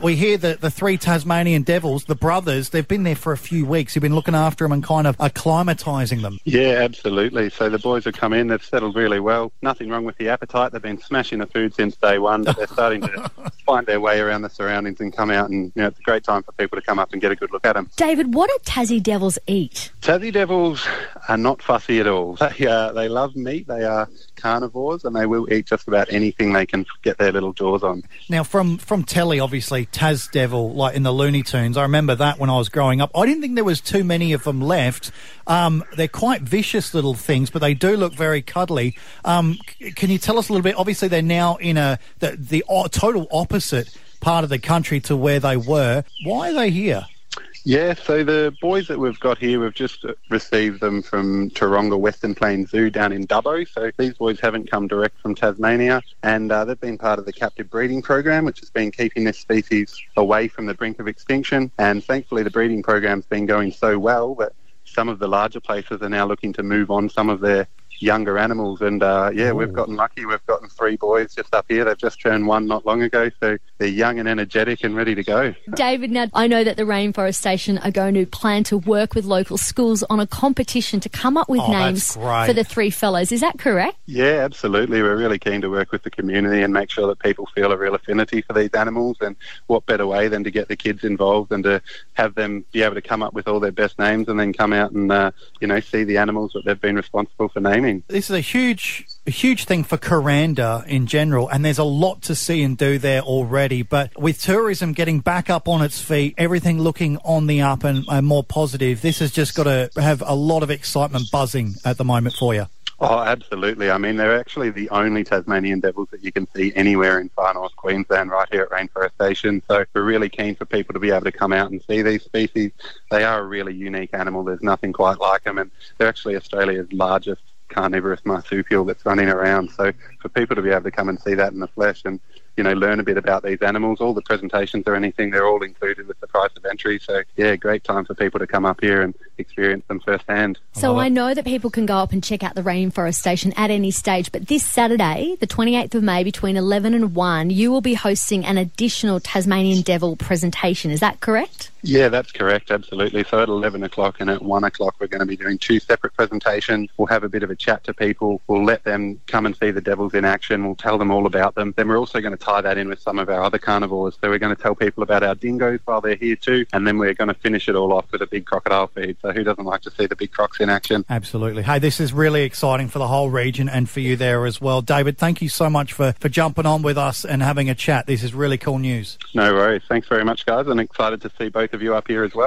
We hear that the three Tasmanian Devils, the brothers, they've been there for a few weeks. You've been looking after them and kind of acclimatising them. Yeah, absolutely. So the boys have come in, they've settled really well. Nothing wrong with the appetite. They've been smashing the food since day one, but they're starting to find their way around the surroundings and come out. And you know, it's a great time for people to come up and get a good look at them. David, what do Tassie Devils eat? Tassie Devils are not fussy at all. They, uh, they love meat. They are carnivores and they will eat just about anything they can get their little jaws on. Now, from from telly, obviously, Tas Devil, like in the Looney Tunes, I remember that when I was growing up. I didn't think there was too many of them left. Um, they're quite vicious little things, but they do look very cuddly. Um, c- can you tell us a little bit? Obviously, they're now in a the, the o- total opposite part of the country to where they were. Why are they here? Yeah, so the boys that we've got here, we've just received them from Taronga Western Plains Zoo down in Dubbo. So these boys haven't come direct from Tasmania, and uh, they've been part of the captive breeding program, which has been keeping this species away from the brink of extinction. And thankfully, the breeding program's been going so well that some of the larger places are now looking to move on some of their younger animals. And uh, yeah, we've gotten lucky. We've gotten three boys just up here. They've just turned one not long ago, so they're young and energetic and ready to go. David, now I know that the Rainforest Station are going to plan to work with local schools on a competition to come up with Oh, names for the three fellows. Is that correct? Yeah, absolutely. We're really keen to work with the community and make sure that people feel a real affinity for these animals. And what better way than to get the kids involved and to have them be able to come up with all their best names and then come out and uh, you know see the animals that they've been responsible for naming. This is a huge, a huge thing for Kuranda in general, and there's a lot to see and do there already. But with tourism getting back up on its feet, everything looking on the up and, more positive, this has just got to have a lot of excitement buzzing at the moment for you. Oh, absolutely. I mean, they're actually the only Tasmanian devils that you can see anywhere in far north Queensland, right here at Rainforest Station. So we're really keen for people to be able to come out and see these species. They are a really unique animal. There's nothing quite like them, and they're actually Australia's largest carnivorous marsupial that's running around. So for people to be able to come and see that in the flesh and you know learn a bit about these animals, all the presentations or anything, they're all included with the price of entry. So yeah, great time for people to come up here and experience them firsthand. So I know that people can go up and check out the Rainforest Station at any stage, but this Saturday, the 28th of May, between 11 and 1, you will be hosting an additional Tasmanian Devil presentation. Is that correct? Yeah, that's correct, absolutely. So at 11 o'clock and at 1 o'clock, we're going to be doing two separate presentations. We'll have a bit of a chat to people. We'll let them come and see the devils in action. We'll tell them all about them. Then we're also going to tie that in with some of our other carnivores. So we're going to tell people about our dingoes while they're here too. And then we're going to finish it all off with a big crocodile feed. So who doesn't like to see the big crocs in action? Absolutely. Hey, this is really exciting for the whole region and for you there as well. David, thank you so much for, for jumping on with us and having a chat. This is really cool news. No worries. Thanks very much, guys. And excited to see both of you up here as well.